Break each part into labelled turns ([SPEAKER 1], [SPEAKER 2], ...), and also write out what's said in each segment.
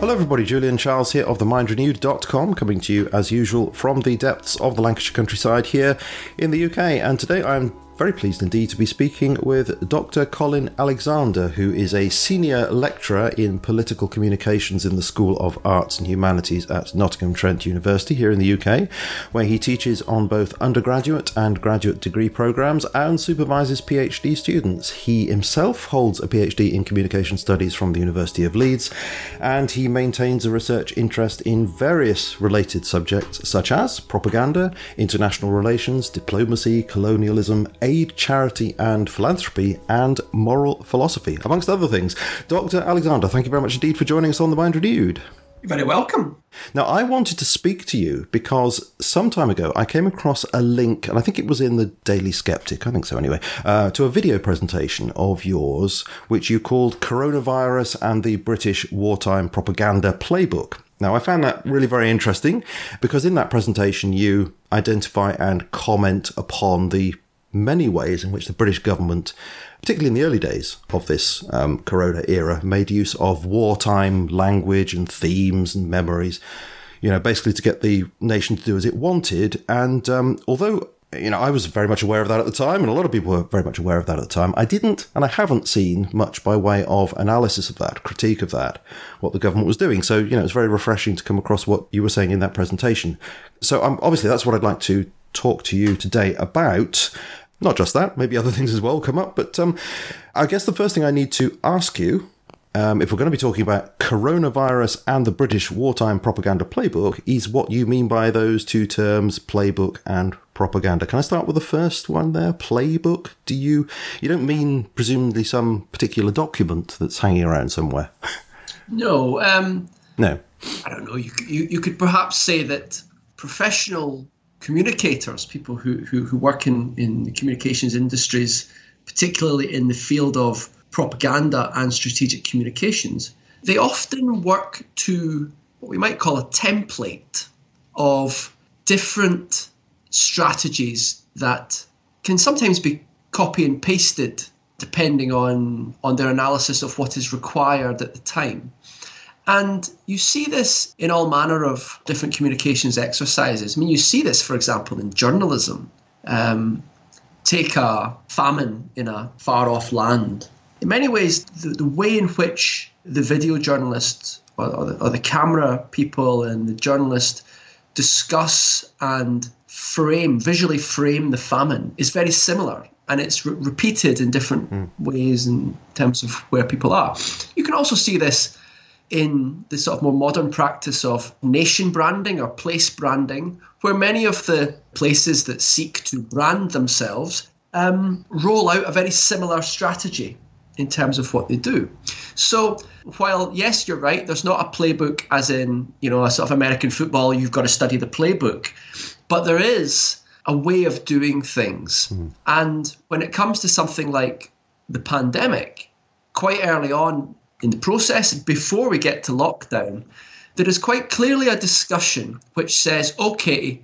[SPEAKER 1] Hello, everybody. Julian Charles here of themindrenewed.com, coming to you as usual from the depths of the Lancashire countryside here in the UK. And today I'm very pleased indeed to be speaking with Dr. Colin Alexander, who is a senior lecturer in political communications in the School of Arts and Humanities at Nottingham Trent University here in the UK, where he teaches on both undergraduate and graduate degree programs and supervises PhD students. He himself holds a PhD in communication studies from the University of Leeds, and he maintains a research interest in various related subjects such as propaganda, international relations, diplomacy, colonialism, aid, charity and philanthropy, and moral philosophy, amongst other things. Dr. Alexander, thank you very much indeed for joining us on The Mind Renewed.
[SPEAKER 2] You're very welcome.
[SPEAKER 1] Now, I wanted to speak to you because some time ago I came across a link, and I think it was in the Daily Skeptic, I think so anyway, uh, to a video presentation of yours, which you called Coronavirus and the British Wartime Propaganda Playbook. Now, I found that really very interesting because in that presentation you identify and comment upon the many ways in which the British government, particularly in the early days of this um, Corona era, made use of wartime language and themes and memories, you know, basically to get the nation to do as it wanted. And um, although you know, I was very much aware of that at the time, and a lot of people were very much aware of that at the time. I didn't, and I haven't seen much by way of analysis of that, critique of that, what the government was doing. So, you know, it's very refreshing to come across what you were saying in that presentation. So, um, obviously, that's what I'd like to talk to you today about. Not just that, maybe other things as well come up. But um, I guess the first thing I need to ask you, um, if we're going to be talking about coronavirus and the British wartime propaganda playbook, is what you mean by those two terms, playbook and propaganda. Can I start with the first one there, playbook? Do you you don't mean presumably some particular document that's hanging around somewhere?
[SPEAKER 2] No. Um,
[SPEAKER 1] no.
[SPEAKER 2] I don't know. You, you you could perhaps say that professional communicators, people who, who, who work in, in the communications industries, particularly in the field of propaganda and strategic communications, they often work to what we might call a template of different strategies that can sometimes be copy and pasted depending on, on their analysis of what is required at the time. And you see this in all manner of different communications exercises. I mean, you see this, for example, in journalism. Um, take a famine in a far off land. In many ways, the, the way in which the video journalists or, or, the, or the camera people and the journalist discuss and frame, visually frame the famine is very similar and it's re- repeated in different mm. ways in terms of where people are. You can also see this in the sort of more modern practice of nation branding or place branding, where many of the places that seek to brand themselves um, roll out a very similar strategy in terms of what they do. So while yes, you're right, there's not a playbook as in you know a sort of American football. You've got to study the playbook, but there is a way of doing things. Mm. And when it comes to something like the pandemic, quite early on, in the process, before we get to lockdown, there is quite clearly a discussion which says, okay,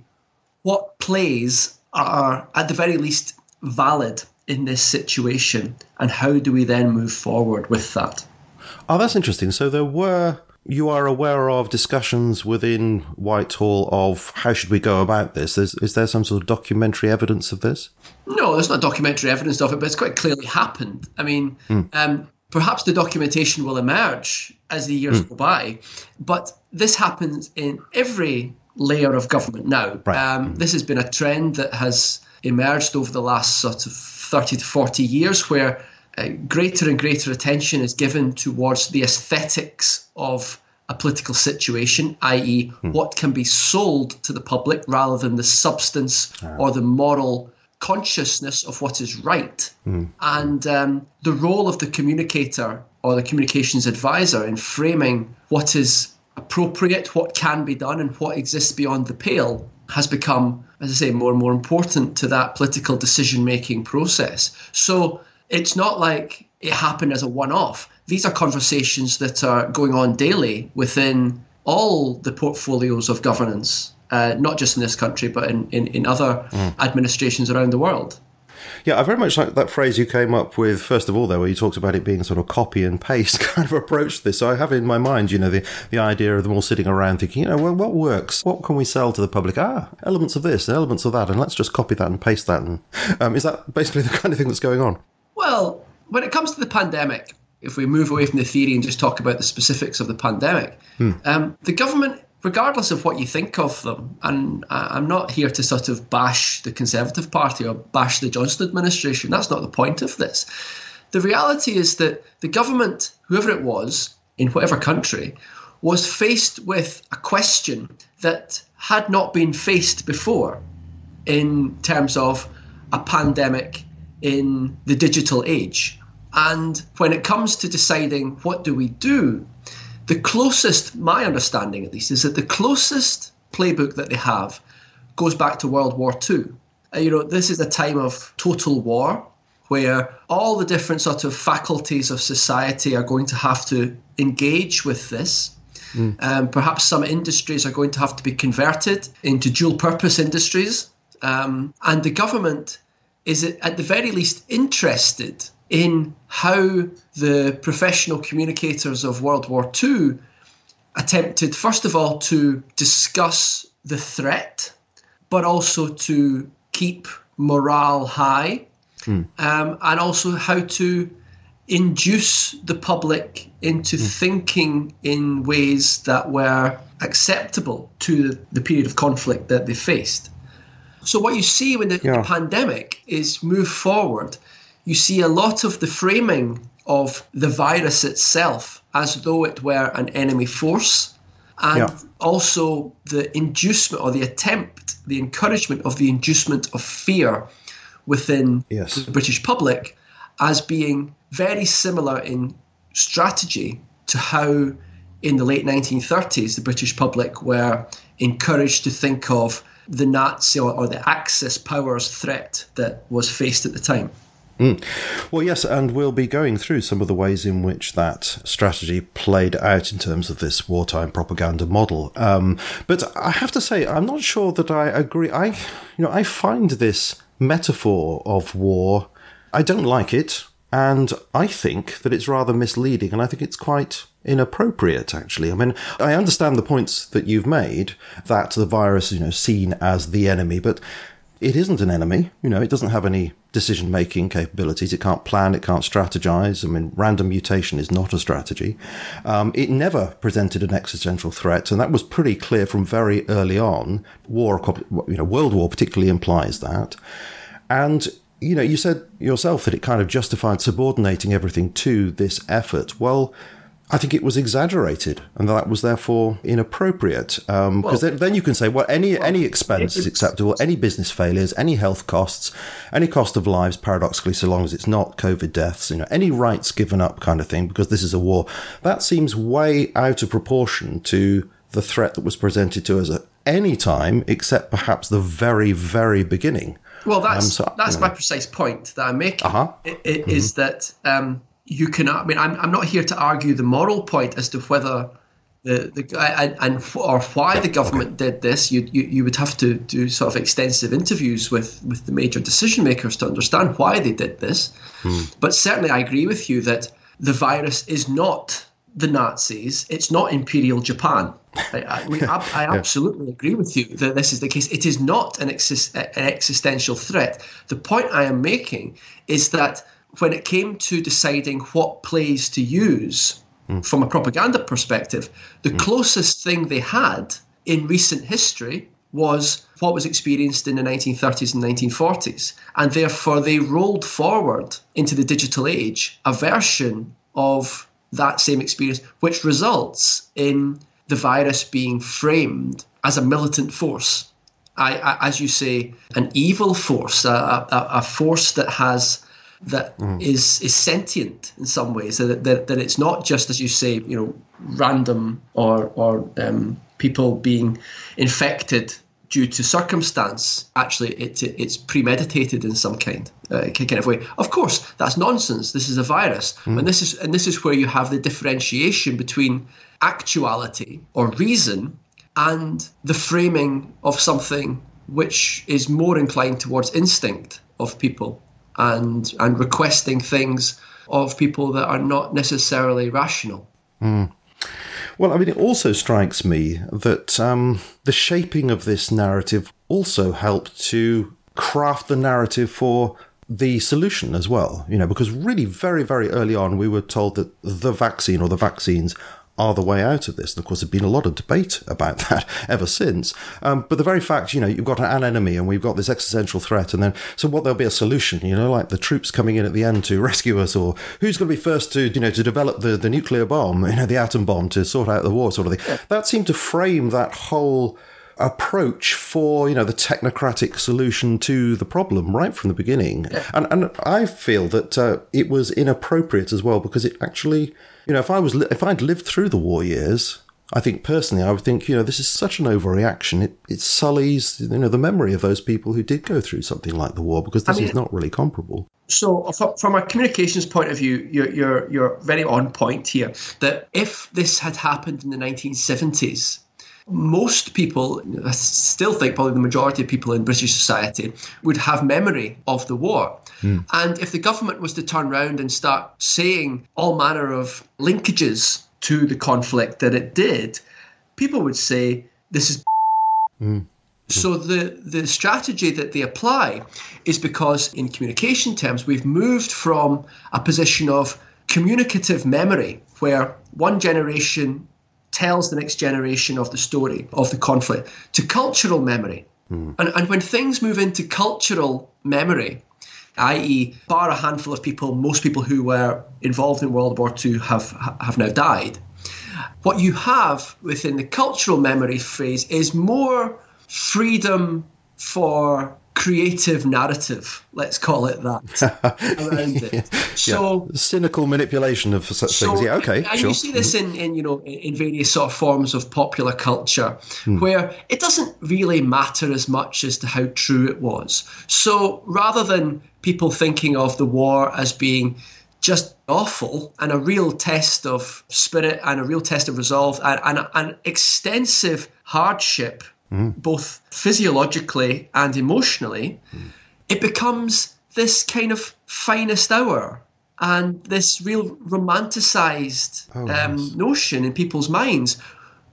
[SPEAKER 2] what plays are at the very least valid in this situation, and how do we then move forward with that?
[SPEAKER 1] Oh, that's interesting. So there were you are aware of discussions within Whitehall of how should we go about this? Is, is there some sort of documentary evidence of this?
[SPEAKER 2] No, there's not documentary evidence of it, but it's quite clearly happened. I mean, mm. um, Perhaps the documentation will emerge as the years mm. go by, but this happens in every layer of government now. Right. Um, this has been a trend that has emerged over the last sort of 30 to 40 years where uh, greater and greater attention is given towards the aesthetics of a political situation, i.e., hmm. what can be sold to the public rather than the substance ah. or the moral consciousness of what is right mm. and um, the role of the communicator or the communications advisor in framing what is appropriate, what can be done, and what exists beyond the pale has become, as I say, more and more important to that political decision making process. So it's not like it happened as a one off. These are conversations that are going on daily within all the portfolios of governance uh, not just in this country, but in, in, in other mm. administrations around the world.
[SPEAKER 1] Yeah, I very much like that phrase you came up with, first of all, there, where you talked about it being sort of copy and paste kind of approach to this. So I have in my mind, you know, the, the idea of them all sitting around thinking, you know, well, what works? What can we sell to the public? Ah, elements of this, and elements of that, and let's just copy that and paste that. And um, is that basically the kind of thing that's going on?
[SPEAKER 2] Well, when it comes to the pandemic, if we move away from the theory and just talk about the specifics of the pandemic, hmm. um, the government regardless of what you think of them, and I'm not here to sort of bash the Conservative Party or bash the Johnson administration. That's not the point of this. The reality is that the government, whoever it was, in whatever country, was faced with a question that had not been faced before in terms of a pandemic in the digital age. And when it comes to deciding what do we do, the closest, my understanding at least, is that the closest playbook that they have goes back to World War II. Uh, you know, this is a time of total war where all the different sort of faculties of society are going to have to engage with this. Mm. Um, perhaps some industries are going to have to be converted into dual purpose industries. Um, and the government is, at the very least, interested in how the professional communicators of World War II attempted, first of all, to discuss the threat, but also to keep morale high, mm. um, and also how to induce the public into mm. thinking in ways that were acceptable to the period of conflict that they faced. So, what you see when the, yeah. the pandemic is move forward you see a lot of the framing of the virus itself as though it were an enemy force, and yeah. also the inducement or the attempt, the encouragement of the inducement of fear within yes. the British public as being very similar in strategy to how in the late 1930s the British public were encouraged to think of the Nazi or, or the Axis powers threat that was faced at the time.
[SPEAKER 1] Mm. Well, yes, and we'll be going through some of the ways in which that strategy played out in terms of this wartime propaganda model. Um, but I have to say, I'm not sure that I agree. I, you know, I find this metaphor of war. I don't like it, and I think that it's rather misleading, and I think it's quite inappropriate. Actually, I mean, I understand the points that you've made that the virus, you know, seen as the enemy, but it isn't an enemy. You know, it doesn't have any decision making capabilities. It can't plan, it can't strategize. I mean, random mutation is not a strategy. Um, it never presented an existential threat, and that was pretty clear from very early on. War, you know, World War particularly implies that. And you know, you said yourself that it kind of justified subordinating everything to this effort. Well, I think it was exaggerated, and that was therefore inappropriate. Because um, well, then, then, you can say, well, any well, any expense is acceptable, any business failures, any health costs, any cost of lives, paradoxically, so long as it's not COVID deaths, you know, any rights given up, kind of thing, because this is a war. That seems way out of proportion to the threat that was presented to us at any time, except perhaps the very, very beginning.
[SPEAKER 2] Well, that's um, so, that's you know. my precise point that I'm making. Uh-huh. It, it mm-hmm. is that. Um, you can. I mean, I'm, I'm not here to argue the moral point as to whether the the and, and or why the government did this. You, you you would have to do sort of extensive interviews with with the major decision makers to understand why they did this. Hmm. But certainly, I agree with you that the virus is not the Nazis. It's not Imperial Japan. I, I, mean, I, I absolutely agree with you that this is the case. It is not an, exist, an existential threat. The point I am making is that when it came to deciding what plays to use mm. from a propaganda perspective, the mm. closest thing they had in recent history was what was experienced in the 1930s and 1940s. And therefore, they rolled forward into the digital age a version of that same experience, which results in the virus being framed as a militant force. I, I, as you say, an evil force, a, a, a force that has that mm. is is sentient in some ways. That, that that it's not just as you say, you know, random or or um, people being infected due to circumstance. Actually, it, it, it's premeditated in some kind uh, kind of way. Of course, that's nonsense. This is a virus, mm. and this is and this is where you have the differentiation between actuality or reason and the framing of something which is more inclined towards instinct of people and and requesting things of people that are not necessarily rational.
[SPEAKER 1] Mm. Well, I mean, it also strikes me that um, the shaping of this narrative also helped to craft the narrative for the solution as well. You know, because really, very, very early on, we were told that the vaccine or the vaccines are the way out of this. And of course, there's been a lot of debate about that ever since. Um, but the very fact, you know, you've got an enemy and we've got this existential threat, and then so what? There'll be a solution, you know, like the troops coming in at the end to rescue us, or who's going to be first to, you know, to develop the, the nuclear bomb, you know, the atom bomb to sort out the war, sort of thing. That seemed to frame that whole approach for you know the technocratic solution to the problem right from the beginning yeah. and and I feel that uh, it was inappropriate as well because it actually you know, if I was if I'd lived through the war years, I think personally, I would think, you know, this is such an overreaction. It, it sullies, you know, the memory of those people who did go through something like the war because this I mean, is not really comparable.
[SPEAKER 2] So, from a communications point of view, you're, you're, you're very on point here. That if this had happened in the 1970s, most people, I still think probably the majority of people in British society, would have memory of the war. Mm. And if the government was to turn around and start saying all manner of linkages to the conflict that it did, people would say, this is. Mm. So the, the strategy that they apply is because in communication terms, we've moved from a position of communicative memory, where one generation tells the next generation of the story of the conflict to cultural memory. Mm. And, and when things move into cultural memory, i.e., bar a handful of people, most people who were involved in World War II have, have now died. What you have within the cultural memory phrase is more freedom for creative narrative, let's call it that, around it.
[SPEAKER 1] So yeah. cynical manipulation of such so, things. Yeah, okay.
[SPEAKER 2] And
[SPEAKER 1] sure.
[SPEAKER 2] you see this in, in you know in various sort of forms of popular culture, hmm. where it doesn't really matter as much as to how true it was. So rather than people thinking of the war as being just awful and a real test of spirit and a real test of resolve and, and an extensive hardship mm. both physiologically and emotionally, mm. it becomes this kind of finest hour and this real romanticized oh, um, nice. notion in people's minds.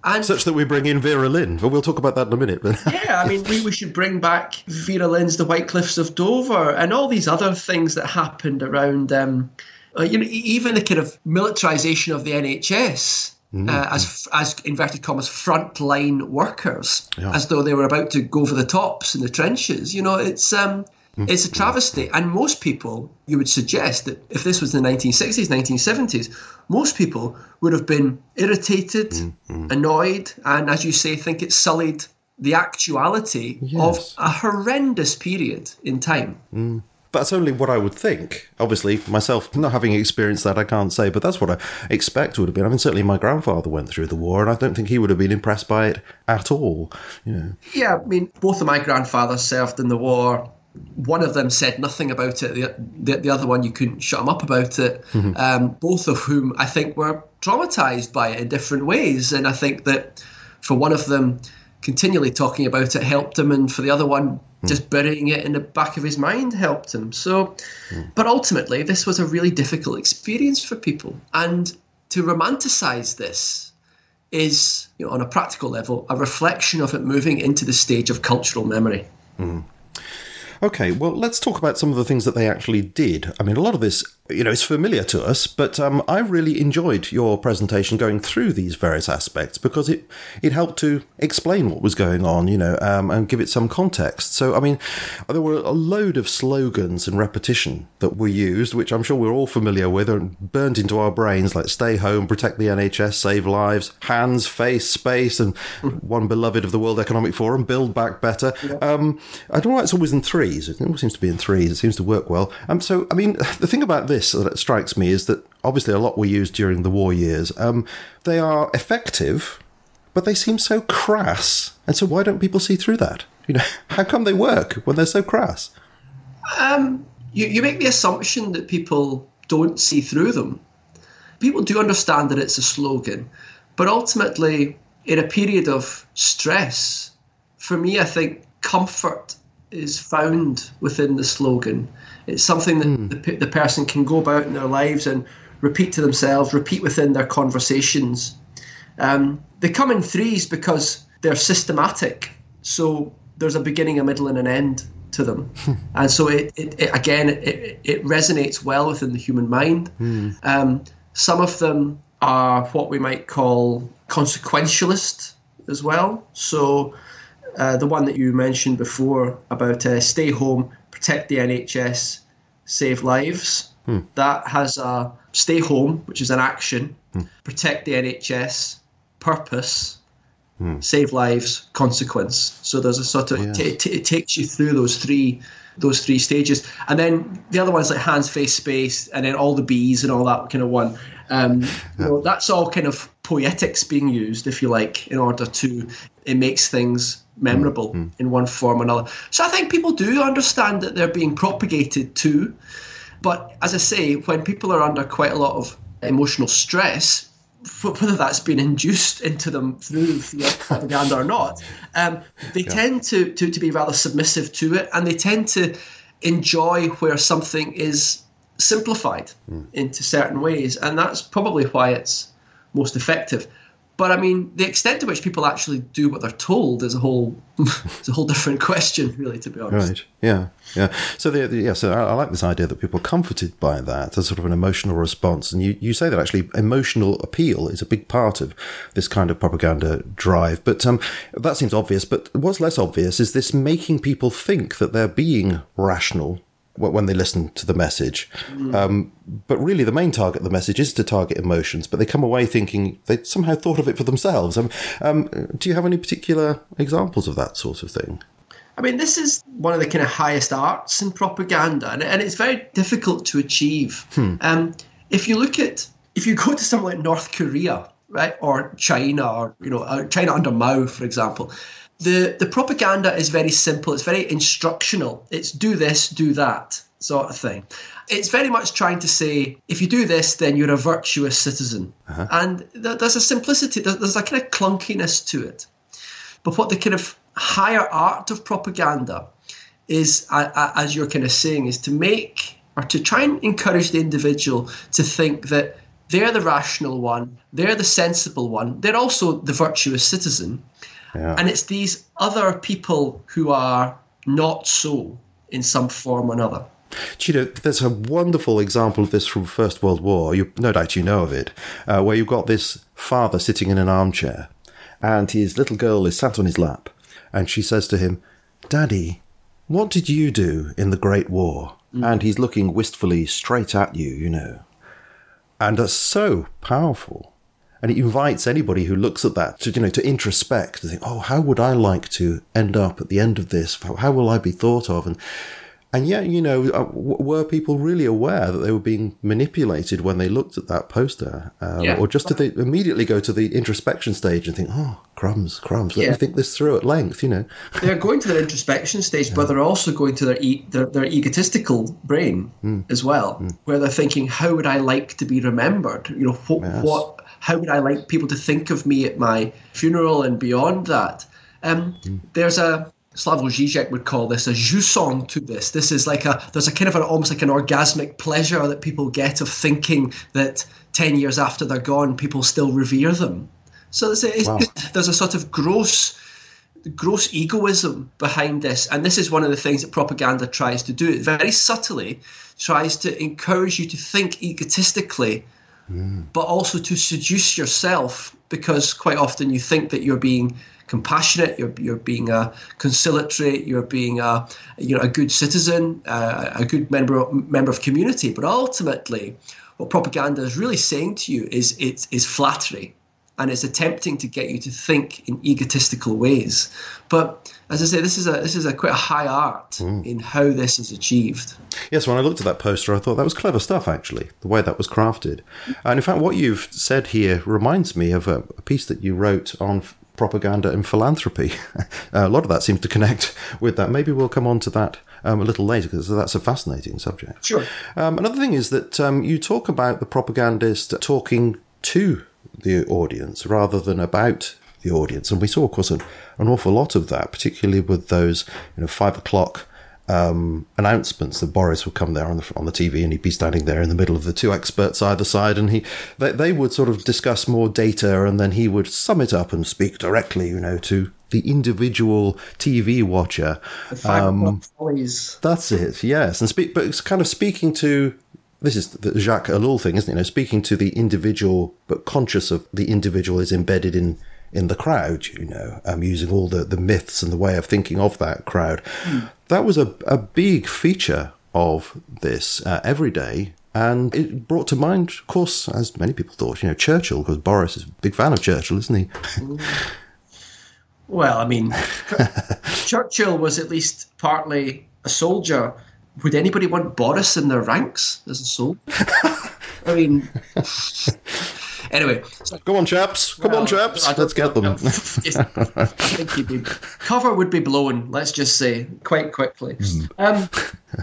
[SPEAKER 2] And
[SPEAKER 1] Such that we bring in Vera Lynn. but we'll talk about that in a minute.
[SPEAKER 2] yeah, I mean, we, we should bring back Vera Lynn's The White Cliffs of Dover and all these other things that happened around, um, uh, you know, even the kind of militarization of the NHS mm uh, as as inverted commas frontline workers, yeah. as though they were about to go for the tops in the trenches. You know, it's um, mm it's a travesty. And most people, you would suggest that if this was the 1960s, 1970s, most people would have been irritated, mm annoyed, and as you say, think it sullied the actuality yes. of a horrendous period in time.
[SPEAKER 1] Mm that's only what I would think. Obviously, myself not having experienced that, I can't say, but that's what I expect would have been. I mean, certainly my grandfather went through the war, and I don't think he would have been impressed by it at all. You know.
[SPEAKER 2] Yeah, I mean, both of my grandfathers served in the war. One of them said nothing about it. The, the, the other one, you couldn't shut him up about it. Mm-hmm. Um, both of whom I think were traumatized by it in different ways. And I think that for one of them, continually talking about it helped him, and for the other one, mm. just burying it in the back of his mind helped him. So, mm. but ultimately, this was a really difficult experience for people, and to romanticize this is, you know, on a practical level, a reflection of it moving into the stage of cultural memory.
[SPEAKER 1] Mm. Okay, well, let's talk about some of the things that they actually did. I mean, a lot of this you know, it's familiar to us, but um, I really enjoyed your presentation going through these various aspects because it, it helped to explain what was going on, you know, um, and give it some context. So, I mean, there were a load of slogans and repetition that were used, which I'm sure we're all familiar with and burned into our brains, like stay home, protect the NHS, save lives, hands, face, space, and one beloved of the World Economic Forum, build back better. Um, I don't know why it's always in threes. It always seems to be in threes. It seems to work well. Um, so, I mean, the thing about this that strikes me is that obviously a lot were used during the war years. Um, they are effective, but they seem so crass. And so why don't people see through that? You know, how come they work when they're so crass?
[SPEAKER 2] Um, you, you make the assumption that people don't see through them. People do understand that it's a slogan, but ultimately, in a period of stress, for me, I think comfort is found within the slogan. It's something that the, the person can go about in their lives and repeat to themselves, repeat within their conversations. Um, they come in threes because they're systematic. So there's a beginning, a middle, and an end to them. and so it, it, it again, it, it resonates well within the human mind. Um, some of them are what we might call consequentialist as well. So uh, the one that you mentioned before about uh, stay home, protect the NHS, save lives. Hmm. That has a stay home, which is an action, hmm. protect the NHS, purpose, hmm. save lives, consequence. So there's a sort of
[SPEAKER 1] Yes.
[SPEAKER 2] t- t- it takes you through those three those three stages, and then the other one's like hands, face, space, and then all the bees and all that kind of one. Um, you know, that's all kind of poetics being used, if you like, in order to it makes things memorable in one form or another. So I think people do understand that they're being propagated too. But as I say, when people are under quite a lot of emotional stress, whether that's been induced into them through the propaganda or not, um, they tend to, to, to be rather submissive to it and they tend to enjoy where something is simplified into certain ways. And that's probably why it's most effective. But I mean, the extent to which people actually do what they're told is a whole, is a whole different question, really, to be honest.
[SPEAKER 1] Right. Yeah. Yeah. So the, the- yeah. So I, I like this idea that people are comforted by that as sort of an emotional response, and you, you say that actually emotional appeal is a big part of this kind of propaganda drive. But um, that seems obvious. But what's less obvious is this making people think that they're being rational when they listen to the message. Um, but really, the main target of the message is to target emotions. But they come away thinking they somehow thought of it for themselves. Um, um, do you have any particular examples of that sort of thing?
[SPEAKER 2] I mean, this is one of the kind of highest arts in propaganda, and, and it's very difficult to achieve. Um, if you look at, if you go to somewhere like North Korea, right, or China, or you know, uh, China under Mao, for example, the the propaganda is very simple. It's very instructional. It's do this, do that sort of thing. It's very much trying to say, if you do this, then you're a virtuous citizen. And th- there's a simplicity, there- there's a kind of clunkiness to it. But what the kind of higher art of propaganda is, uh, as you're kind of saying, is to make or to try and encourage the individual to think that they're the rational one, they're the sensible one, they're also the virtuous citizen.
[SPEAKER 1] Yeah.
[SPEAKER 2] And it's these other people who are not so in some form or another.
[SPEAKER 1] Do you know, there's a wonderful example of this from First World War. You, no doubt you know of it, uh, where you've got this father sitting in an armchair, and his little girl is sat on his lap, and she says to him, "Daddy, what did you do in the Great War?" And he's looking wistfully straight at you, you know, and that's so powerful. And it invites anybody who looks at that to, you know, to introspect, to think, oh, how would I like to end up at the end of this? How will I be thought of? And and yet, you know, uh, were people really aware that they were being manipulated when they looked at that poster? Um,
[SPEAKER 2] Yeah.
[SPEAKER 1] Or just did they immediately go to the introspection stage and think, oh, crumbs, crumbs, let
[SPEAKER 2] Yeah.
[SPEAKER 1] me think this through at length, you know?
[SPEAKER 2] they're going to their introspection stage, but they're also going to their, e- their their egotistical brain as well, where they're thinking, "How would I like to be remembered? You know, what,
[SPEAKER 1] Yes.
[SPEAKER 2] what how would I like people to think of me at my funeral and beyond that?" Um, There's a Slavoj Žižek would call this a jouissance to this. This is like a there's a kind of an almost like an orgasmic pleasure that people get of thinking that ten years after they're gone, people still revere them. So there's a,
[SPEAKER 1] Wow.
[SPEAKER 2] there's a sort of gross gross egoism behind this. And this is one of the things that propaganda tries to do. It very subtly tries to encourage you to think egotistically, but also to seduce yourself because quite often you think that you're being compassionate, you're, you're being a conciliatory, you're being a, you know, a good citizen, uh, a good member, member of community. But ultimately, what propaganda is really saying to you is it is flattery and it's attempting to get you to think in egotistical ways. But as I say, this is a this is a quite a high art in how this is achieved.
[SPEAKER 1] Yes, when I looked at that poster, I thought that was clever stuff, actually, the way that was crafted. And in fact, what you've said here reminds me of a, a piece that you wrote on propaganda and philanthropy. a lot of that seems to connect with that. Maybe we'll come on to that um, a little later because that's a fascinating subject.
[SPEAKER 2] Sure.
[SPEAKER 1] Um, another thing is that um, you talk about the propagandist talking to the audience rather than about the audience. And we saw, of course, an, an awful lot of that, particularly with those, you know, five o'clock um, announcements that Boris would come there on the on the TV and he'd be standing there in the middle of the two experts either side, and he they, they would sort of discuss more data, and then he would sum it up and speak directly, you know, to the individual TV watcher.
[SPEAKER 2] The five um.
[SPEAKER 1] That's it, yes, and speak, but it's kind of speaking to. This is the Jacques Ellul thing, isn't it? You know, speaking to the individual, but conscious of the individual is embedded in in the crowd, you know, um, using all the, the myths and the way of thinking of that crowd. Mm. That was a, a big feature of this uh, every day. And it brought to mind, of course, as many people thought, you know, Churchill, because Boris is a big fan of Churchill, isn't he?
[SPEAKER 2] well, I mean, Churchill was at least partly a soldier. Would anybody want Boris in their ranks as a soldier? I mean, Anyway,
[SPEAKER 1] so, come on, chaps. Come well, on, chaps. Let's get them. I
[SPEAKER 2] think be, cover would be blown. Let's just say quite quickly. Mm. Um,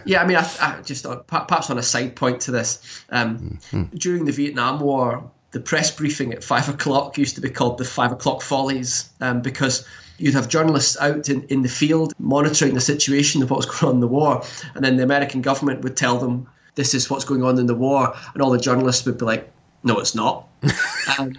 [SPEAKER 2] yeah, I mean, I, I just uh, perhaps on a side point to this. Um, mm. During the Vietnam War, the press briefing at five o'clock used to be called the five o'clock follies um, because you'd have journalists out in, in the field monitoring the situation of what was going on in the war, and then the American government would tell them this is what's going on in the war, and all the journalists would be like, no, it's not. um,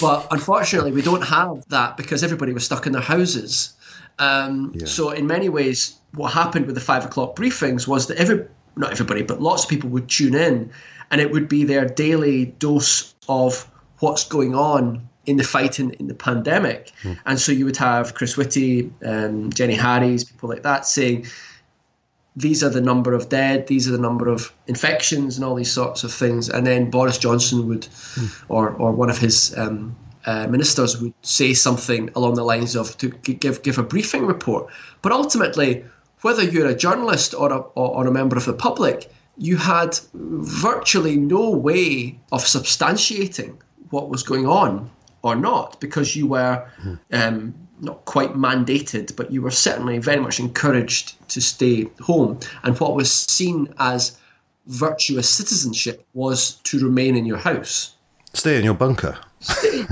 [SPEAKER 2] but unfortunately, we don't have that because everybody was stuck in their houses. Um, yeah. So, in many ways, what happened with the five o'clock briefings was that every not everybody, but lots of people would tune in, and it would be their daily dose of what's going on in the fight in, in the pandemic. Mm. And so you would have Chris Whitty, um, Jenny Harries, people like that saying, these are the number of dead, these are the number of infections, and all these sorts of things. And then Boris Johnson would, mm. or or one of his um, uh, ministers would say something along the lines of to give give a briefing report. But ultimately, whether you're a journalist or a or, or a member of the public, you had virtually no way of substantiating what was going on or not because you were um, not quite mandated, but you were certainly very much encouraged to stay home. And what was seen as virtuous citizenship was to remain in your house.
[SPEAKER 1] Stay in your bunker. Stay.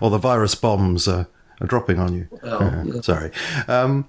[SPEAKER 1] or the virus bombs are, are dropping on you. Well, yeah. Sorry. Um,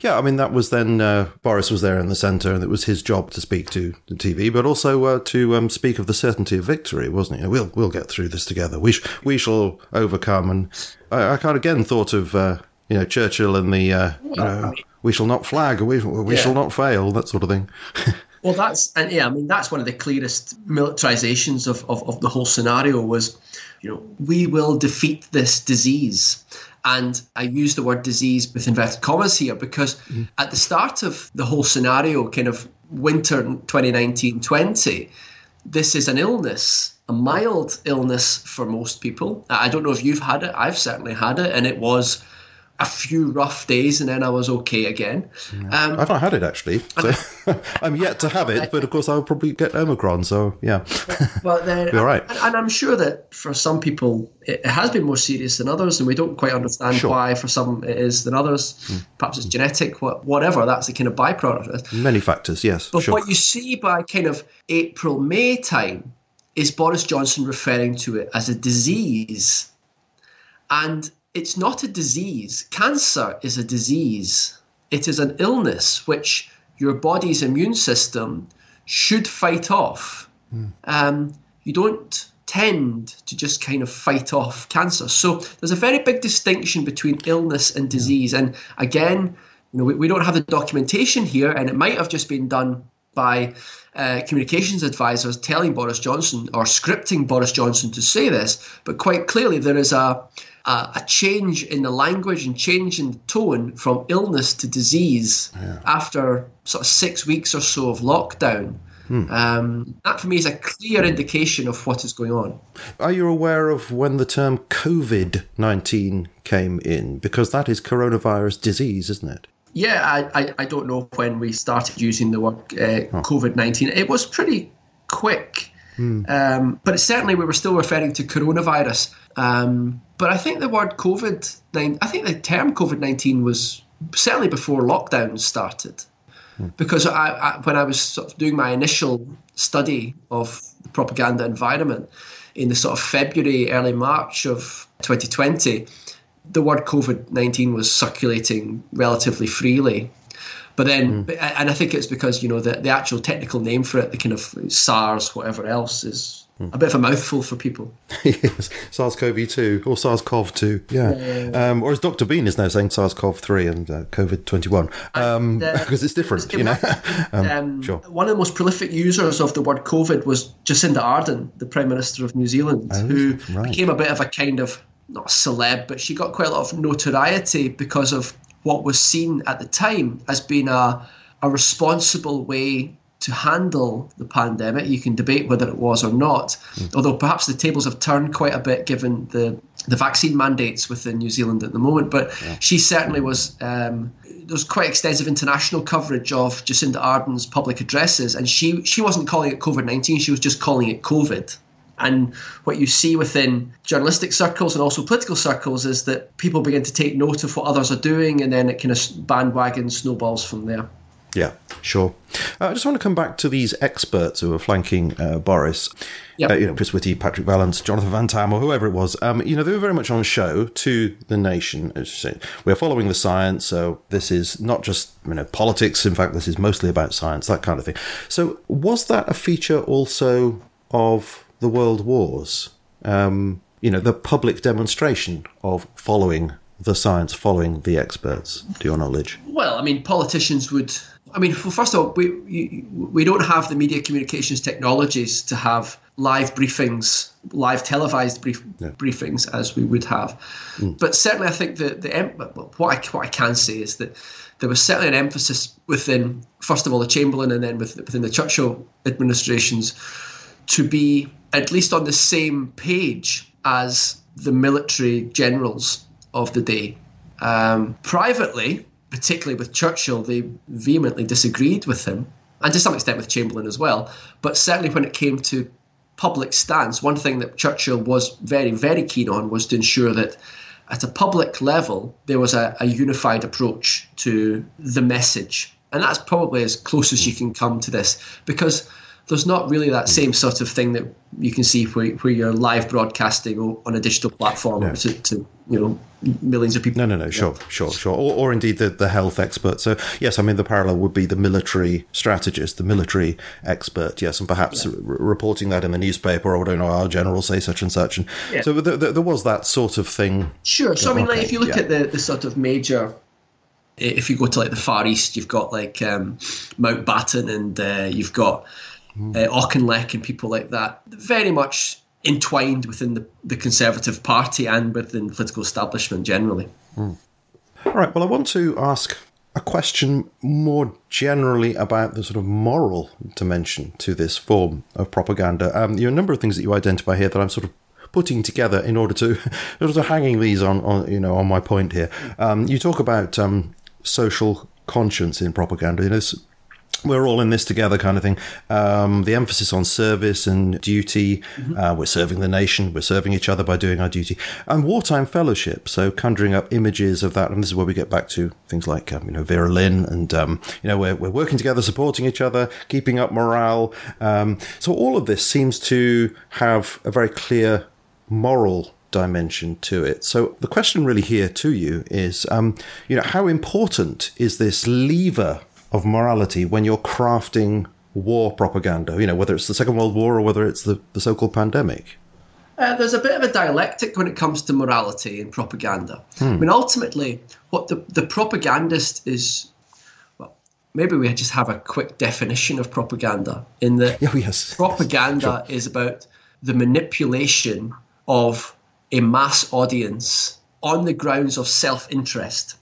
[SPEAKER 1] yeah, I mean that was then uh, Boris was there in the centre, and it was his job to speak to the TV, but also uh, to um, speak of the certainty of victory, wasn't it? We'll we'll get through this together. We sh- we shall overcome. And I, I kind of again thought of uh, you know Churchill and the uh, you know we shall not flag, we we yeah. shall not fail, that sort of thing.
[SPEAKER 2] well, that's and yeah, I mean that's one of the clearest militarizations of, of, of the whole scenario was, you know, we will defeat this disease and I use the word disease with inverted commas here because mm. at the start of the whole scenario, kind of winter 2019 20, this is an illness, a mild illness for most people. I don't know if you've had it, I've certainly had it, and it was a few rough days and then I was okay again.
[SPEAKER 1] Um, I've not had it actually, so I'm yet to have it. But of course, I'll probably get Omicron. So yeah,
[SPEAKER 2] well then, all right. And, and, I'm sure that for some people it has been more serious than others, and we don't quite understand sure. why for some it is than others. Mm. Perhaps it's genetic, whatever. That's a kind of byproduct.
[SPEAKER 1] of Many factors, yes.
[SPEAKER 2] But sure. what you see by kind of April May time is Boris Johnson referring to it as a disease. And it's not a disease. Cancer is a disease. It is an illness which your body's immune system should fight off. Mm. Um, you don't tend to just kind of fight off cancer. So there's a very big distinction between illness and disease. And again, you know, we, we don't have the documentation here, and it might have just been done by uh, communications advisors telling Boris Johnson or scripting Boris Johnson to say this, but quite clearly there is a a, a change in the language and change in the tone from illness to disease yeah. after sort of six weeks or so of lockdown. Hmm. Um, that for me is a clear indication of what is going on.
[SPEAKER 1] Are you aware of when the term COVID 19 came in? Because that is coronavirus disease, isn't it?
[SPEAKER 2] Yeah, I, I, I don't know when we started using the word uh, oh. COVID 19. It was pretty quick. Hmm. Um, but certainly we were still referring to coronavirus. Um, but I think the word COVID 19, I think the term COVID 19 was certainly before lockdown started. Hmm. Because I, I, when I was sort of doing my initial study of the propaganda environment in the sort of February, early March of 2020, the word COVID 19 was circulating relatively freely. But then, mm. and I think it's because, you know, the, the actual technical name for it, the kind of SARS, whatever else, is Mm. A bit of a mouthful for people.
[SPEAKER 1] yes, SARS-CoV-2 or SARS-CoV-2, yeah. Um, or as Dr. Bean is now saying, SARS-CoV-3 and uh, COVID-21, um, uh, because it's different, you know.
[SPEAKER 2] um, um, sure. One of the most prolific users of the word COVID was Jacinda Ardern, the Prime Minister of New Zealand, oh, who right. became a bit of a kind of not a celeb, but she got quite a lot of notoriety because of what was seen at the time as being a a responsible way to handle the pandemic. You can debate whether it was or not, mm. although perhaps the tables have turned quite a bit given the the vaccine mandates within New Zealand at the moment. But yeah. she certainly was. Um, there was quite extensive international coverage of Jacinda Ardern's public addresses, and she she wasn't calling it COVID nineteen; she was just calling it COVID. And what you see within journalistic circles and also political circles is that people begin to take note of what others are doing, and then it kind of bandwagon snowballs from there.
[SPEAKER 1] Yeah, sure. Uh, I just want to come back to these experts who were flanking uh, Boris. Yep. Uh, you know, Chris Whitty, Patrick Vallance, Jonathan Van Tam, or whoever it was. Um, you know, they were very much on show to the nation. We're following the science, so this is not just you know politics. In fact, this is mostly about science, that kind of thing. So, was that a feature also of the world wars? Um, you know, the public demonstration of following the science, following the experts, to your knowledge.
[SPEAKER 2] Well, I mean, politicians would I mean, well, first of all, we we don't have the media communications technologies to have live briefings, live televised brief, yeah. briefings as we would have. Mm. But certainly, I think that the what I what I can say is that there was certainly an emphasis within, first of all, the Chamberlain, and then within the Churchill administrations, to be at least on the same page as the military generals of the day. Um, privately, particularly with Churchill, they vehemently disagreed with him, and to some extent with Chamberlain as well. But certainly when it came to public stance, one thing that Churchill was very, very keen on was to ensure that at a public level there was a, a unified approach to the message. And that's probably as close as you can come to this because there's not really that same sort of thing that you can see where, where you're live broadcasting on a digital platform no. to, to, you know millions of people.
[SPEAKER 1] No, no, no, sure, yeah. sure, sure. Or, or indeed the, the health expert. So yes, I mean the parallel would be the military strategist, the military expert. Yes, and perhaps yeah. r- reporting that in the newspaper, or I don't know, our general say such and such. And yeah. so there, there, was that sort of thing.
[SPEAKER 2] Sure. So I mean, okay, like if you look at the the sort of major if you go to like the Far East, you've got like um, Mountbatten and uh, you've got uh, Auchinleck and people like that, very much entwined within the, the Conservative Party and within the political establishment generally.
[SPEAKER 1] Mm. All right. Well, I want to ask a question more generally about the sort of moral dimension to this form of propaganda. Um, you know, a number of things that you identify here that I'm sort of putting together in order to sort of hanging these on, on you know on my point here. Um, you talk about um, social conscience in propaganda. You know, we're all in this together kind of thing. Um, the emphasis on service and duty. Mm-hmm. Uh, we're serving the nation. We're serving each other by doing our duty. And wartime fellowship. So conjuring up images of that. And this is where we get back to things like, um, you know, Vera Lynn and, um, you know, we're, we're working together, supporting each other, keeping up morale. Um, so all of this seems to have a very clear moral dimension to it. So the question really here to you is, um, you know, how important is this lever of morality when you're crafting war propaganda, you know, whether it's the Second World War or whether it's the, the so called pandemic?
[SPEAKER 2] Uh, there's a bit of a dialectic when it comes to morality and propaganda. Hmm. I mean, ultimately, what the, the propagandist is, well, maybe we just have a quick definition of propaganda in that
[SPEAKER 1] oh, yes.
[SPEAKER 2] propaganda sure. is about the manipulation of a mass audience on the grounds of self interest.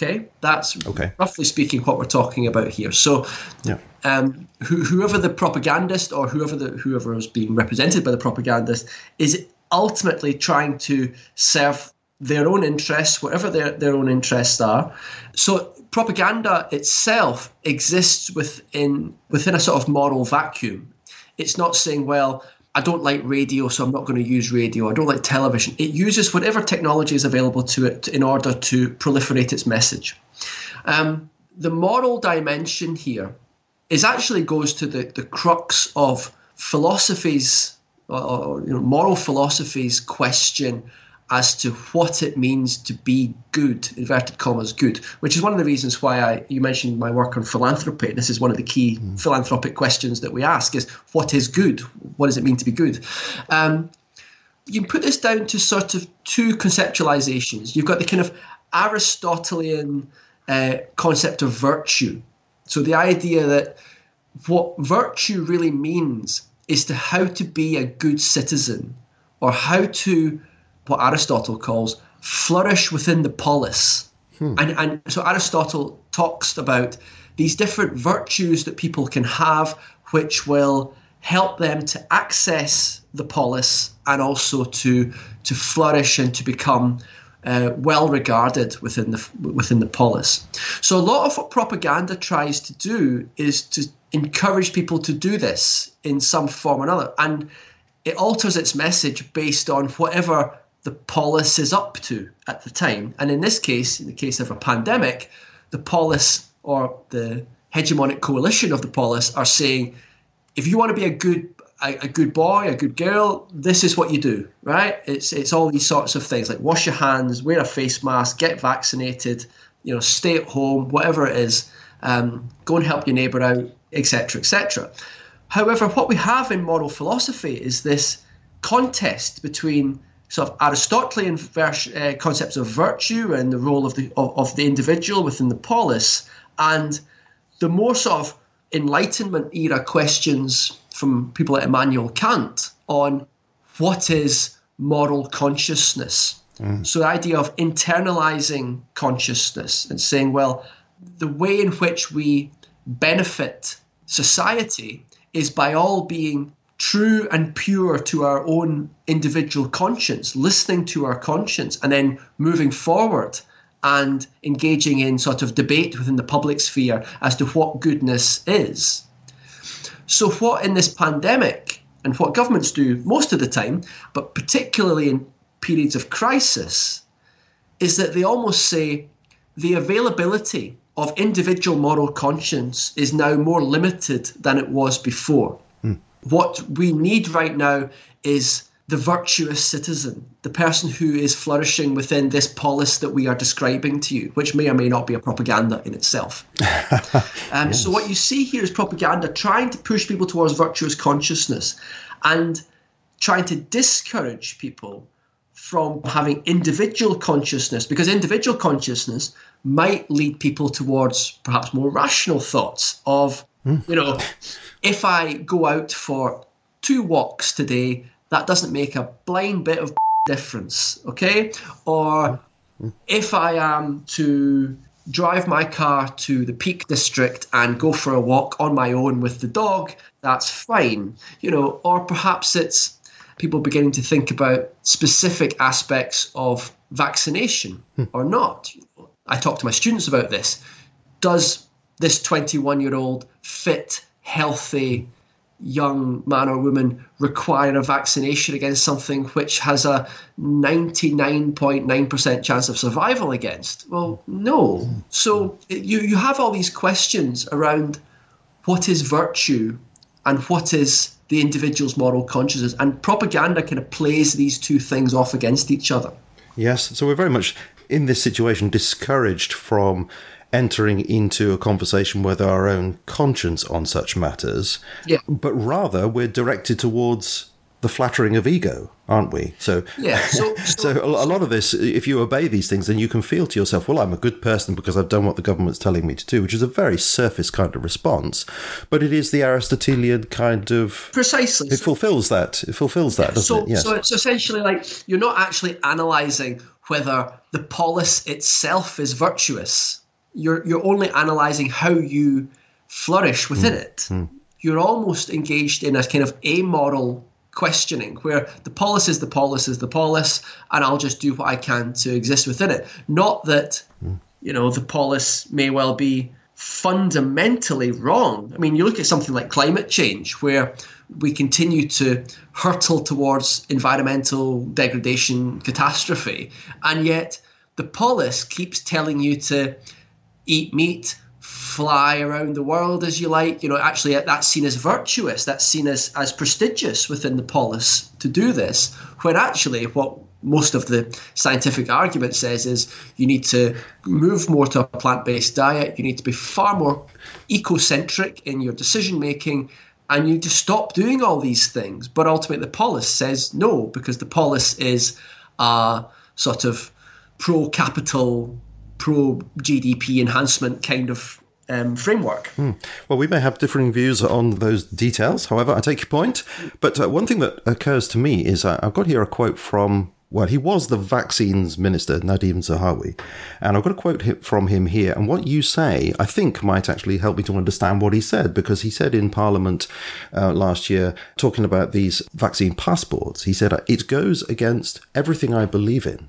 [SPEAKER 2] Okay, that's okay. roughly speaking what we're talking about here. So, yeah. um, who, whoever the propagandist or whoever the whoever is being represented by the propagandist is ultimately trying to serve their own interests, whatever their, their own interests are. So propaganda itself exists within within a sort of moral vacuum. It's not saying, well, I don't like radio, so I'm not going to use radio. I don't like television. It uses whatever technology is available to it in order to proliferate its message. Um, the moral dimension here is actually goes to the, the crux of philosophy's or, or you know, moral philosophy's question as to what it means to be good, inverted commas, good, which is one of the reasons why I you mentioned my work on philanthropy. This is one of the key mm. philanthropic questions that we ask is what is good? What does it mean to be good? Um, you can put this down to sort of two conceptualizations. You've got the kind of Aristotelian uh, concept of virtue. So the idea that what virtue really means is to how to be a good citizen or how to what Aristotle calls flourish within the polis. Hmm. And, and so Aristotle talks about these different virtues that people can have, which will help them to access the polis and also to to flourish and to become uh, well regarded within the within the polis. So a lot of what propaganda tries to do is to encourage people to do this in some form or another, and it alters its message based on whatever the polis is up to at the time. And in this case, in the case of a pandemic, the polis or the hegemonic coalition of the polis are saying, if you want to be a good a, good boy, a good girl, this is what you do, right? It's it's all these sorts of things like wash your hands, wear a face mask, get vaccinated, you know, stay at home, whatever it is, um, go and help your neighbour out, etc., etc. However, what we have in moral philosophy is this contest between sort of Aristotelian vers- uh, concepts of virtue and the role of the of, of, the individual within the polis, and the more sort of Enlightenment era questions from people like Immanuel Kant on what is moral consciousness. Mm. So the idea of internalizing consciousness and saying, well, the way in which we benefit society is by all being true and pure to our own individual conscience, listening to our conscience, and then moving forward and engaging in sort of debate within the public sphere as to what goodness is. So, what in this pandemic, and what governments do most of the time, but particularly in periods of crisis, is that they almost say the availability of individual moral conscience is now more limited than it was before. What we need right now is the virtuous citizen, the person who is flourishing within this polis that we are describing to you, which may or may not be a propaganda in itself. um, yes. So, what you see here is propaganda trying to push people towards virtuous consciousness and trying to discourage people from having individual consciousness, because individual consciousness might lead people towards perhaps more rational thoughts of, mm. you know, if I go out for two walks today, that doesn't make a blind bit of difference, okay? Or if I am to drive my car to the Peak District and go for a walk on my own with the dog, that's fine, you know. Or perhaps it's people beginning to think about specific aspects of vaccination hmm. or not. I talk to my students about this. Does this 21 year old fit healthy young man or woman require a vaccination against something which has a 99.9% chance of survival against? Well, no. So you, you have all these questions around what is virtue and what is the individual's moral consciousness. And propaganda kind of plays these two things off against each other.
[SPEAKER 1] Yes. So we're very much in this situation discouraged from entering into a conversation with our own conscience on such matters.
[SPEAKER 2] Yeah.
[SPEAKER 1] But rather, we're directed towards the flattering of ego, aren't we? So,
[SPEAKER 2] yeah. So,
[SPEAKER 1] so, so, a lot of this, if you obey these things, then you can feel to yourself, well, I'm a good person because I've done what the government's telling me to do, which is a very surface kind of response. But it is the Aristotelian kind of
[SPEAKER 2] precisely.
[SPEAKER 1] It fulfills that. It fulfills that, doesn't
[SPEAKER 2] so,
[SPEAKER 1] it? Yes.
[SPEAKER 2] So it's essentially like you're not actually analysing whether the polis itself is virtuous you're you're only analyzing how you flourish within mm. it. Mm. You're almost engaged in a kind of amoral questioning where the polis is the polis is the polis and I'll just do what I can to exist within it. Not that mm. you know the polis may well be fundamentally wrong. I mean, you look at something like climate change where we continue to hurtle towards environmental degradation catastrophe and yet the polis keeps telling you to eat meat, fly around the world as you like. You know, actually, that's seen as virtuous. That's seen as, as prestigious within the polis to do this. When actually, what most of the scientific argument says is you need to move more to a plant-based diet. You need to be far more ecocentric in your decision making, and you need to stop doing all these things. But ultimately, the polis says no because the polis is a sort of pro-capital, pro-GDP enhancement kind of um, framework.
[SPEAKER 1] Hmm. Well, we may have differing views on those details. However, I take your point. But uh, one thing that occurs to me is uh, I've got here a quote from. Well, he was the vaccines minister, Nadhim Zahawi. And I've got a quote from him here. And what you say, I think, might actually help me to understand what he said, because he said in Parliament uh, last year, talking about these vaccine passports, he said, it goes against everything I believe in.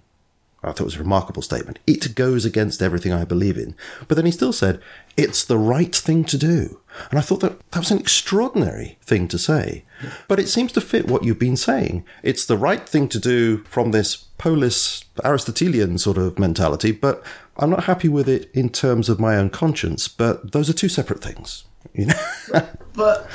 [SPEAKER 1] I thought it was a remarkable statement. It goes against everything I believe in. But then he still said, it's the right thing to do. And I thought that that was an extraordinary thing to say. But it seems to fit what you've been saying. It's the right thing to do from this polis Aristotelian sort of mentality, but I'm not happy with it in terms of my own conscience. But those are two separate things. You know?
[SPEAKER 2] but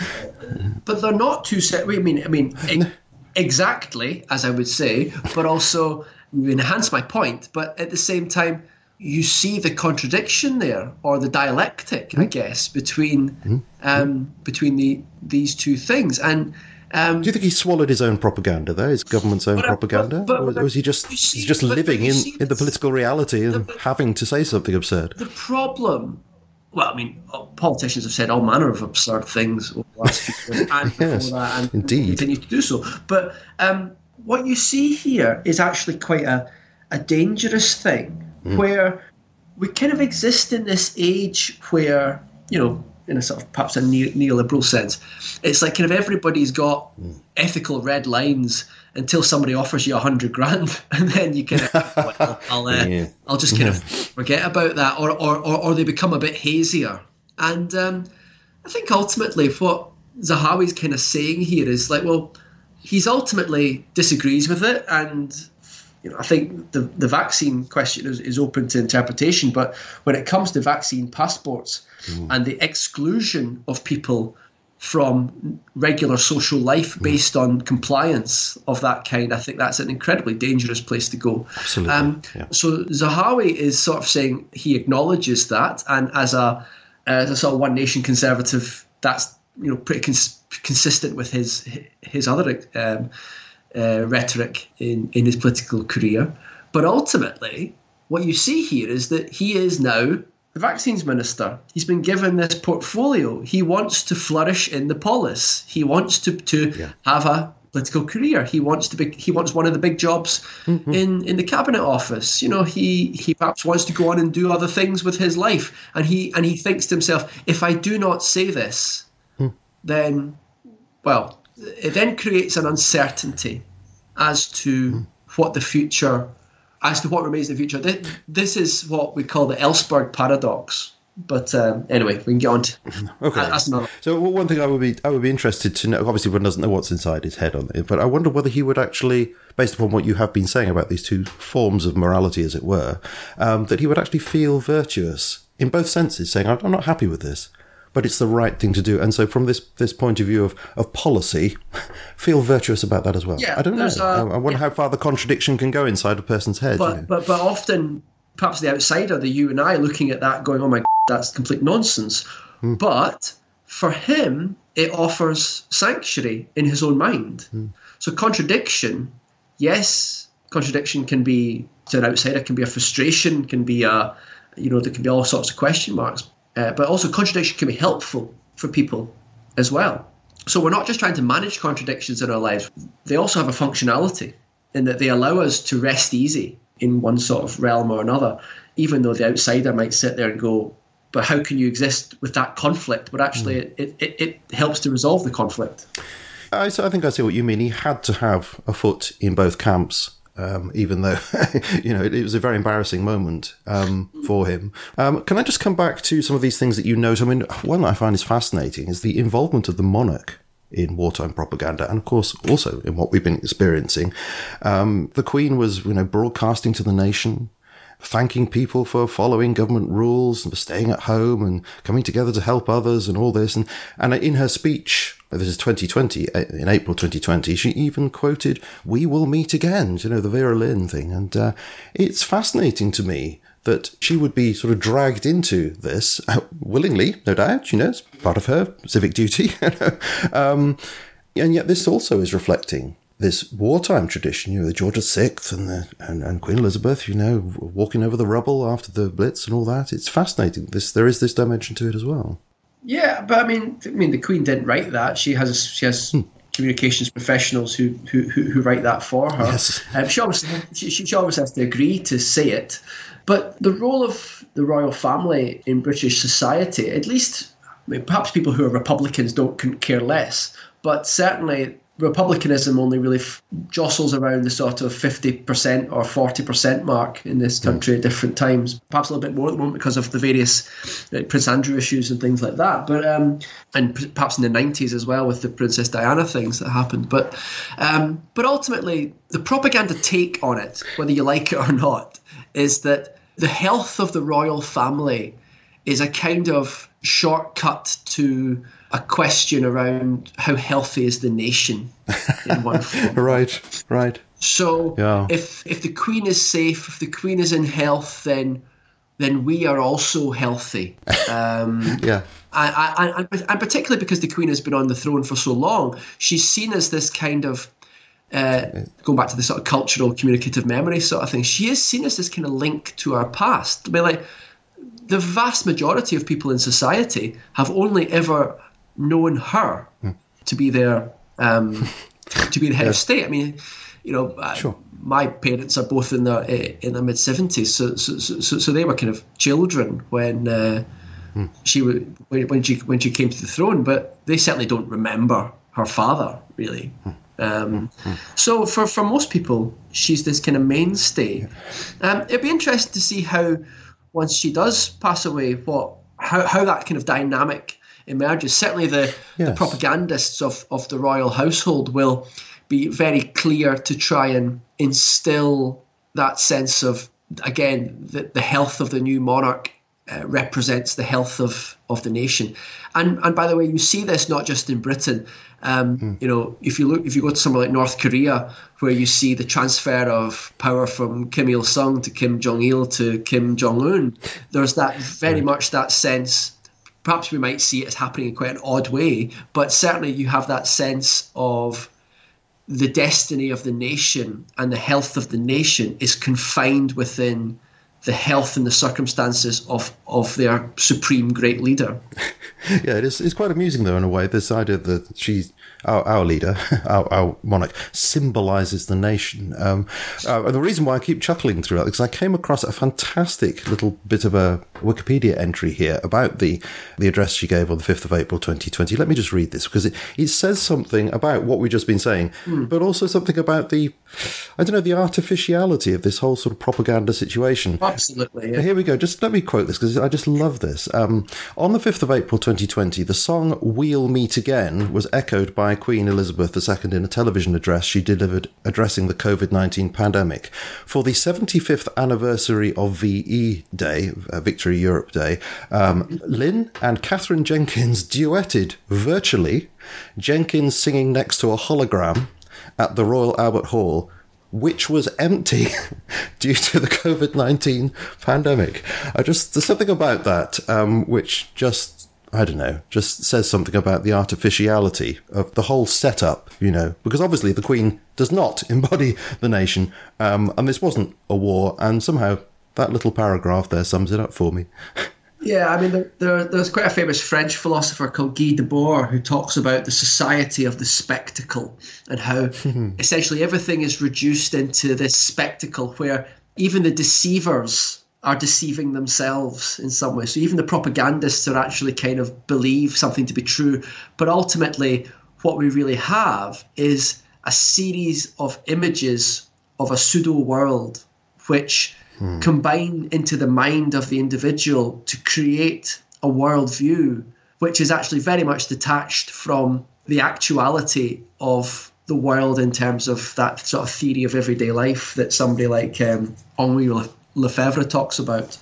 [SPEAKER 2] but they're not two separate. I mean, I mean, exactly as I would say, but also you enhance my point, but at the same time, you see the contradiction there, or the dialectic, mm-hmm. I guess, between mm-hmm. um, between the these two things. And um,
[SPEAKER 1] do you think he swallowed his own propaganda, though, his government's own but, propaganda, but, but, or was he just see, he's just living in, in the political reality and the, having to say something absurd?
[SPEAKER 2] The problem. Well, I mean, politicians have said all manner of absurd things over the last few years, and yes, that, and
[SPEAKER 1] indeed
[SPEAKER 2] continue to do so. But um, what you see here is actually quite a, a dangerous thing mm. where we kind of exist in this age where, you know, in a sort of perhaps a neoliberal sense, it's like kind of everybody's got mm. ethical red lines until somebody offers you a hundred grand, and then you kind of, well, I'll, uh, yeah. I'll just kind yeah. of forget about that, or, or, or, or, they become a bit hazier. And um, I think ultimately what Zahawi's kind of saying here is like, well, he's ultimately disagrees with it, and you know, I think the the vaccine question is, is open to interpretation. But when it comes to vaccine passports mm. and the exclusion of people from regular social life mm. based on compliance of that kind, I think that's an incredibly dangerous place to go.
[SPEAKER 1] Absolutely. Um,
[SPEAKER 2] yeah. So Zahawi is sort of saying he acknowledges that, and as a as a sort of one nation conservative, that's you know pretty cons- consistent with his his other um, uh, rhetoric in in his political career. But ultimately, what you see here is that he is now the vaccines minister. He's been given this portfolio. He wants to flourish in the polis. He wants to to yeah. have a political career. He wants to be. He wants one of the big jobs mm-hmm. in in the cabinet office. You know, he he perhaps wants to go on and do other things with his life, and he and he thinks to himself, if I do not say this, then, well, it then creates an uncertainty as to what the future, as to what remains in the future. This is what we call the Ellsberg paradox. But um, anyway, we can get on to
[SPEAKER 1] okay. That's another. So one thing I would be I would be interested to know. Obviously, one doesn't know what's inside his head on it, but I wonder whether he would actually, based upon what you have been saying about these two forms of morality, as it were, um, that he would actually feel virtuous in both senses, saying, "I'm not happy with this." But it's the right thing to do. And so, from this this point of view of, of policy, feel virtuous about that as well.
[SPEAKER 2] Yeah,
[SPEAKER 1] I don't know. I wonder yeah. how far the contradiction can go inside a person's head.
[SPEAKER 2] But, you know? but, but often, perhaps the outsider, the you and I, looking at that, going, "Oh my, God, that's complete nonsense." Hmm. But for him, it offers sanctuary in his own mind. Hmm. So contradiction, yes, contradiction can be to an outsider can be a frustration, can be a you know there can be all sorts of question marks uh, but also contradiction can be helpful for people as well. So we're not just trying to manage contradictions in our lives, they also have a functionality in that they allow us to rest easy in one sort of realm or another, even though the outsider might sit there and go, but how can you exist with that conflict? But actually, mm. it, it, it helps to resolve the conflict.
[SPEAKER 1] I, I think I see what you mean. He had to have a foot in both camps um, even though you know it, it, was a very embarrassing moment um, for him. Um, can I just come back to some of these things that you note? I mean, one that I find is fascinating is the involvement of the monarch in wartime propaganda, and of course also in what we've been experiencing. Um, the Queen was, you know, broadcasting to the nation. Thanking people for following government rules and for staying at home and coming together to help others and all this. And, and in her speech, this is 2020, uh, in April 2020, she even quoted, We will meet again, you know, the Vera Lynn thing. And uh, it's fascinating to me that she would be sort of dragged into this uh, willingly, no doubt, you know, it's part of her civic duty. um, and yet this also is reflecting this wartime tradition, you know, the George VI and, the, and, and Queen Elizabeth, you know, walking over the rubble after the Blitz and all that. It's fascinating. This there is this dimension to it as well.
[SPEAKER 2] Yeah, but I mean, I mean, the Queen didn't write that. She has she has hmm. communications professionals who, who who who write that for her. Yes. Um, she obviously she, she obviously has to agree to say it. But the role of the royal family in British society, at least, I mean, perhaps people who are Republicans don't care less, but certainly republicanism only really f- jostles around the sort of 50% or 40% mark in this country mm. at different times. Perhaps a little bit more at the moment because of the various uh, Prince Andrew issues and things like that. But um, and p- perhaps in the 90s as well with the Princess Diana things that happened. But um, but ultimately, the propaganda take on it, whether you like it or not, is that the health of the royal family is a kind of shortcut to a question around how healthy is the nation in one form.
[SPEAKER 1] right, right.
[SPEAKER 2] So yeah. if if the Queen is safe, if the Queen is in health, then then we are also healthy.
[SPEAKER 1] Um, yeah.
[SPEAKER 2] And, and, and particularly because the Queen has been on the throne for so long, she's seen as this kind of uh, going back to the sort of cultural communicative memory sort of thing. She is seen as this kind of link to our past. I mean, like the vast majority of people in society have only ever known her mm. to be their um, to be the head yeah. of state. I mean, you know, uh, sure. my parents are both in their uh, in their mid seventies, so, so so, so they were kind of children when uh, mm. she when, when she when she came to the throne, but they certainly don't remember her father really. Mm. Um, mm. So for for most people, she's this kind of mainstay. Um, it'd be interesting to see how once she does pass away, what how, how that kind of dynamic emerges. Certainly, the, yes. the propagandists of, of the royal household will be very clear to try and instill that sense of, again, the, the health of the new monarch uh, represents the health of, of the nation. And and by the way, you see this not just in Britain. Um, mm. You know, if you look, if you go to somewhere like North Korea, where you see the transfer of power from Kim Il Sung to Kim Jong Il to Kim Jong Un, there's that very much that sense perhaps we might see it as happening in quite an odd way, but certainly you have that sense of the destiny of the nation and the health of the nation is confined within the health and the circumstances of, of their supreme great leader.
[SPEAKER 1] yeah, it is. It's quite amusing though in a way. This idea that she's our, our leader, our, our, monarch, symbolizes the nation. Um, uh, the reason why I keep chuckling throughout is because I came across a fantastic little bit of a Wikipedia entry here about the the address she gave on the fifth of April, 2020. Let me just read this because it, it says something about what we've just been saying, mm. but also something about the I don't know the artificiality of this whole sort of propaganda situation.
[SPEAKER 2] Absolutely. Yeah.
[SPEAKER 1] Here we go. Just let me quote this because I just love this. Um, on the fifth of April, 2020, the song "We'll Meet Again" was echoed by Queen Elizabeth II in a television address she delivered addressing the COVID 19 pandemic. For the 75th anniversary of VE Day, uh, Victory Europe Day, um, Lynn and Katherine Jenkins duetted virtually, Jenkins singing next to a hologram at the Royal Albert Hall which was empty due to the COVID 19 pandemic. I just, there's something about that um, which just I don't know, just says something about the artificiality of the whole setup, you know, because obviously the Queen does not embody the nation, um, and this wasn't a war, and somehow that little paragraph there sums it up for me.
[SPEAKER 2] Yeah, I mean, there, there, there's quite a famous French philosopher called Guy Debord who talks about the society of the spectacle and how essentially everything is reduced into this spectacle where even the deceivers are deceiving themselves in some way. So even the propagandists are actually kind of believe something to be true. But ultimately, what we really have is a series of images of a pseudo world which combine into the mind of the individual to create a worldview which is actually very much detached from the actuality of the world in terms of that sort of theory of everyday life that somebody like um, Henri Lefebvre talks about.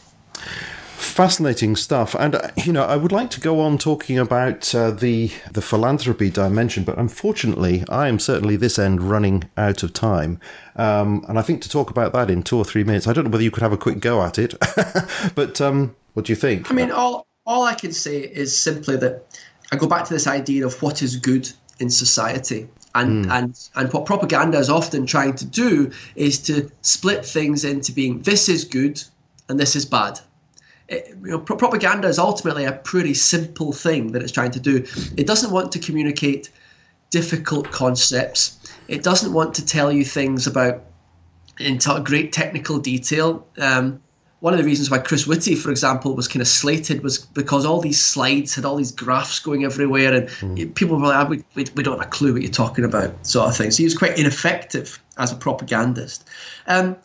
[SPEAKER 1] Fascinating stuff, and uh, you know, I would like to go on talking about uh, the the philanthropy dimension, but unfortunately, I am certainly this end running out of time, um, and I think to talk about that in two or three minutes, I don't know whether you could have a quick go at it, but um, what do you think?
[SPEAKER 2] I mean, all all I can say is simply that I go back to this idea of what is good in society. And, mm. and and what propaganda is often trying to do is to split things into being this is good and this is bad. It, you know, pro- propaganda is ultimately a pretty simple thing that it's trying to do. It doesn't want to communicate difficult concepts. It doesn't want to tell you things about in t- great technical detail. Um, one of the reasons why Chris Whitty, for example, was kind of slated was because all these slides had all these graphs going everywhere, and mm. people were like, ah, we, we, we, don't have a clue what you're talking about, sort of thing. So he was quite ineffective as a propagandist. Um,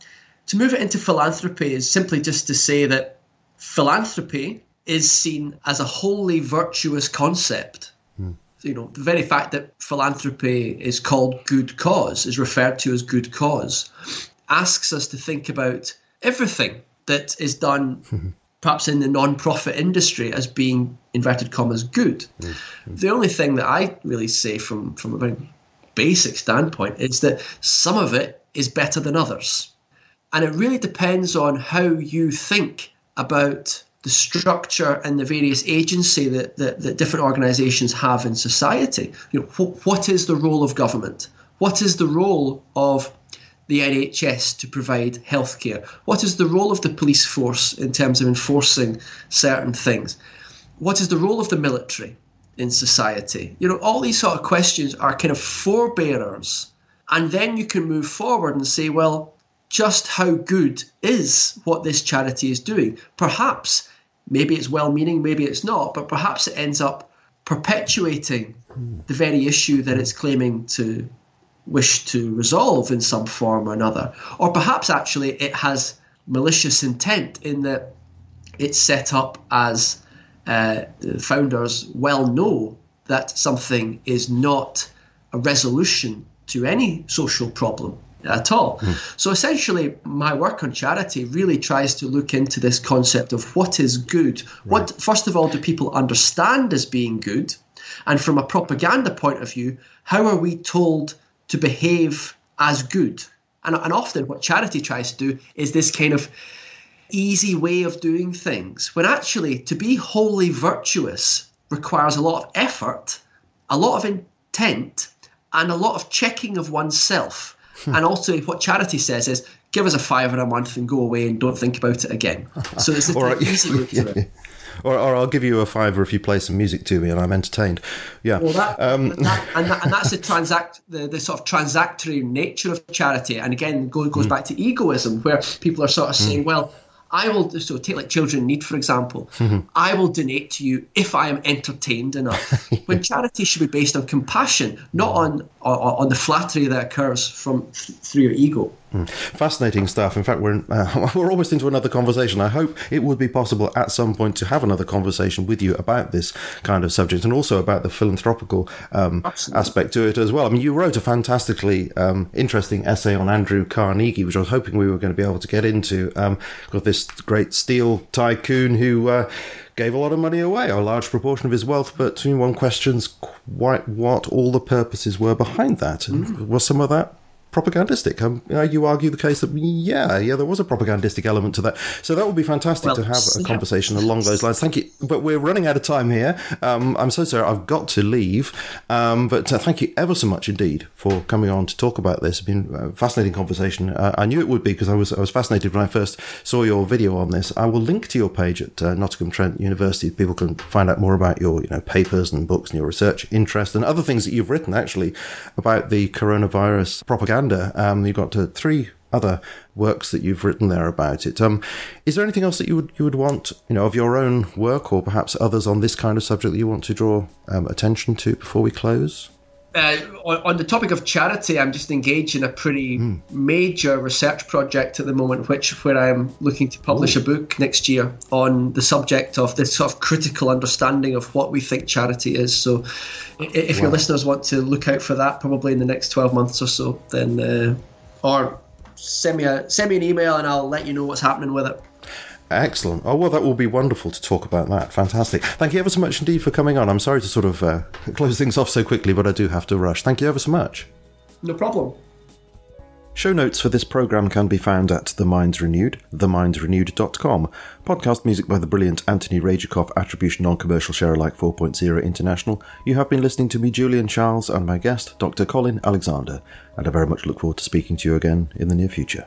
[SPEAKER 2] to move it into philanthropy is simply just to say that philanthropy is seen as a wholly virtuous concept. Mm. You know, the very fact that philanthropy is called good cause, is referred to as good cause, asks us to think about everything that is done perhaps in the non-profit industry as being inverted commas good. Mm-hmm. The only thing that I really say from from a very basic standpoint is that some of it is better than others. And it really depends on how you think about the structure and the various agency that, that, that different organizations have in society. You know, wh- what is the role of government? What is the role of the NHS to provide healthcare? What is the role of the police force in terms of enforcing certain things? What is the role of the military in society? You know, all these sort of questions are kind of forebearers. And then you can move forward and say, well, just how good is what this charity is doing? Perhaps, maybe it's well meaning, maybe it's not, but perhaps it ends up perpetuating the very issue that it's claiming to wish to resolve in some form or another. Or perhaps actually it has malicious intent in that it's set up as uh, the founders well know that something is not a resolution to any social problem at all. Mm. So essentially, my work on charity really tries to look into this concept of what is good. Right. What, first of all, do people understand as being good? And from a propaganda point of view, how are we told to behave as good. And, and often what charity tries to do is this kind of easy way of doing things, when actually to be wholly virtuous requires a lot of effort, a lot of intent, and a lot of checking of oneself. And also, what charity says is give us a fiver a month and go away and don't think about it again. So it's a right. easy way to it
[SPEAKER 1] or, or I'll give you a fiver if you play some music to me and I'm entertained. Yeah.
[SPEAKER 2] Well, that, um, that, and, that, and that's the transact the, the sort of transactory nature of charity. And again, goes goes mm. back to egoism, where people are sort of saying, mm. well. I will so take like children in need for example. Mm-hmm. I will donate to you if I am entertained enough. when charity should be based on compassion, not on on, on the flattery that occurs from through your ego.
[SPEAKER 1] Fascinating stuff. In fact, we're uh, we're almost into another conversation. I hope it would be possible at some point to have another conversation with you about this kind of subject and also about the philanthropical um, aspect to it as well. I mean, you wrote a fantastically um, interesting essay on Andrew Carnegie, which I was hoping we were going to be able to get into. Um, got this great steel tycoon who. Uh, gave a lot of money away, a large proportion of his wealth, but one questions quite what all the purposes were behind that. And mm. was some of that propagandistic. Um, you argue the case that yeah, yeah, there was a propagandistic element to that. So that would be fantastic well, to have a conversation yeah. along those lines. Thank you, but we're running out of time here. Um, I'm so sorry, I've got to leave. Um, but uh, thank you ever so much indeed for coming on to talk about this. It's been a fascinating conversation. Uh, I knew it would be because I was I was fascinated when I first saw your video on this. I will link to your page at uh, Nottingham Trent University. People can find out more about your you know papers and books and your research interest and other things that you've written actually about the coronavirus propaganda Um, you've got uh, three other works that you've written there about it. Um, is there anything else that you would you would want, you know, of your own work or perhaps others on this kind of subject that you want to draw um, attention to before we close?
[SPEAKER 2] Uh, on, on, the topic of charity, I'm just engaged in a pretty mm. major research project at the moment, which where I'm looking to publish Ooh. a book next year on the subject of this sort of critical understanding of what we think charity is. So, if wow. your listeners want to look out for that, probably in the next 12 months or so, then uh, or send me a send me an email and I'll let you know what's happening with it.
[SPEAKER 1] Excellent. Oh, well, that will be wonderful to talk about that. Fantastic. Thank you ever so much indeed for coming on. I'm sorry to sort of uh, close things off so quickly, but I do have to rush. Thank you ever so much.
[SPEAKER 2] No problem.
[SPEAKER 1] Show notes for this program can be found at The Mind Renewed, themindrenewed.com. Podcast music by the brilliant Antony Raijekov, Attribution Non-Commercial Share Alike 4.0 International. You have been listening to me, Julian Charles, and my guest, Dr. Colin Alexander, and I very much look forward to speaking to you again in the near future.